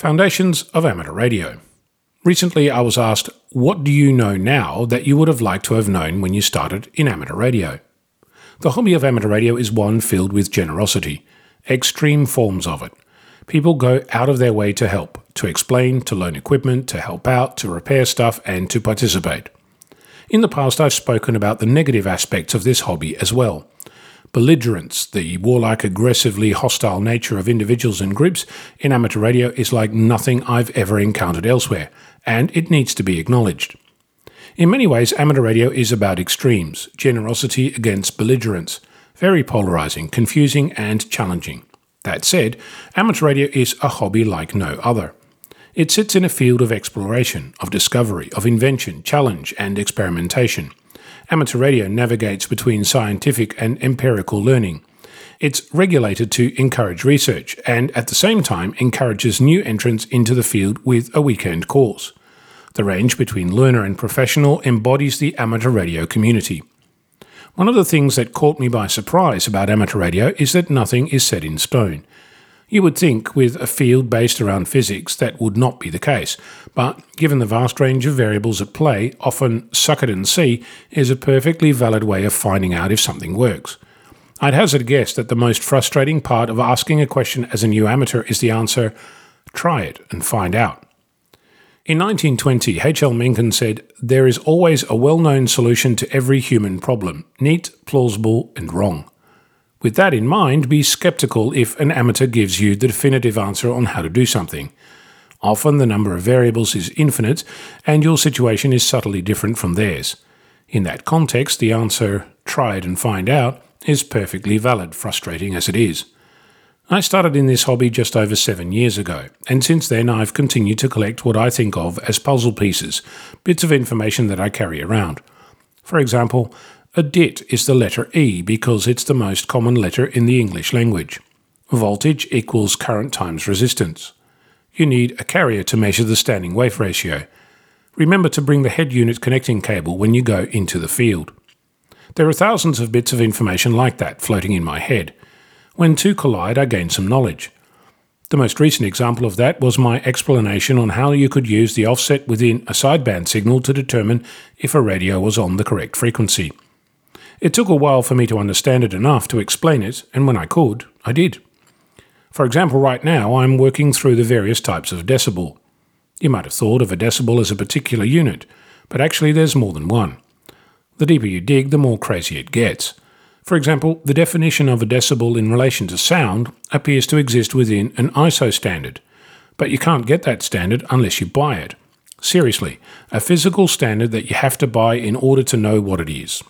Foundations of Amateur Radio. Recently, I was asked, What do you know now that you would have liked to have known when you started in amateur radio? The hobby of amateur radio is one filled with generosity, extreme forms of it. People go out of their way to help, to explain, to loan equipment, to help out, to repair stuff, and to participate. In the past, I've spoken about the negative aspects of this hobby as well belligerence, the warlike, aggressively hostile nature of individuals and groups in amateur radio is like nothing I've ever encountered elsewhere, and it needs to be acknowledged. In many ways, amateur radio is about extremes generosity against belligerence, very polarizing, confusing, and challenging. That said, amateur radio is a hobby like no other. It sits in a field of exploration, of discovery, of invention, challenge, and experimentation amateur radio navigates between scientific and empirical learning. It's regulated to encourage research and at the same time encourages new entrants into the field with a weekend course. The range between learner and professional embodies the amateur radio community. One of the things that caught me by surprise about amateur radio is that nothing is set in stone. You would think, with a field based around physics, that would not be the case, but given the vast range of variables at play, often suck it and see is a perfectly valid way of finding out if something works. I'd hazard a guess that the most frustrating part of asking a question as a new amateur is the answer try it and find out. In 1920, H.L. Mencken said, There is always a well known solution to every human problem neat, plausible, and wrong. With that in mind, be skeptical if an amateur gives you the definitive answer on how to do something. Often the number of variables is infinite, and your situation is subtly different from theirs. In that context, the answer, try it and find out, is perfectly valid, frustrating as it is. I started in this hobby just over seven years ago, and since then I've continued to collect what I think of as puzzle pieces, bits of information that I carry around. For example, a dit is the letter E because it's the most common letter in the English language. Voltage equals current times resistance. You need a carrier to measure the standing wave ratio. Remember to bring the head unit connecting cable when you go into the field. There are thousands of bits of information like that floating in my head. When two collide, I gain some knowledge. The most recent example of that was my explanation on how you could use the offset within a sideband signal to determine if a radio was on the correct frequency. It took a while for me to understand it enough to explain it, and when I could, I did. For example, right now I'm working through the various types of decibel. You might have thought of a decibel as a particular unit, but actually there's more than one. The deeper you dig, the more crazy it gets. For example, the definition of a decibel in relation to sound appears to exist within an ISO standard, but you can't get that standard unless you buy it. Seriously, a physical standard that you have to buy in order to know what it is.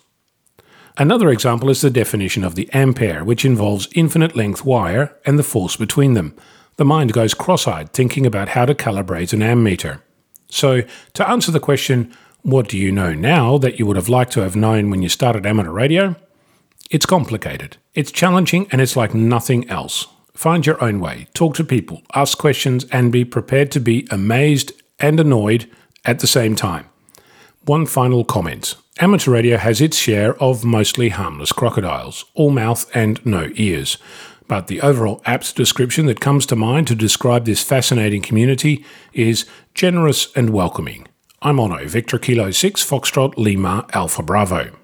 Another example is the definition of the ampere, which involves infinite length wire and the force between them. The mind goes cross eyed thinking about how to calibrate an ammeter. So, to answer the question, what do you know now that you would have liked to have known when you started amateur radio? It's complicated, it's challenging, and it's like nothing else. Find your own way, talk to people, ask questions, and be prepared to be amazed and annoyed at the same time. One final comment Amateur radio has its share of mostly harmless crocodiles, all mouth and no ears. But the overall apt description that comes to mind to describe this fascinating community is generous and welcoming. I'm Onno, Victor Kilo 6, Foxtrot Lima Alpha Bravo.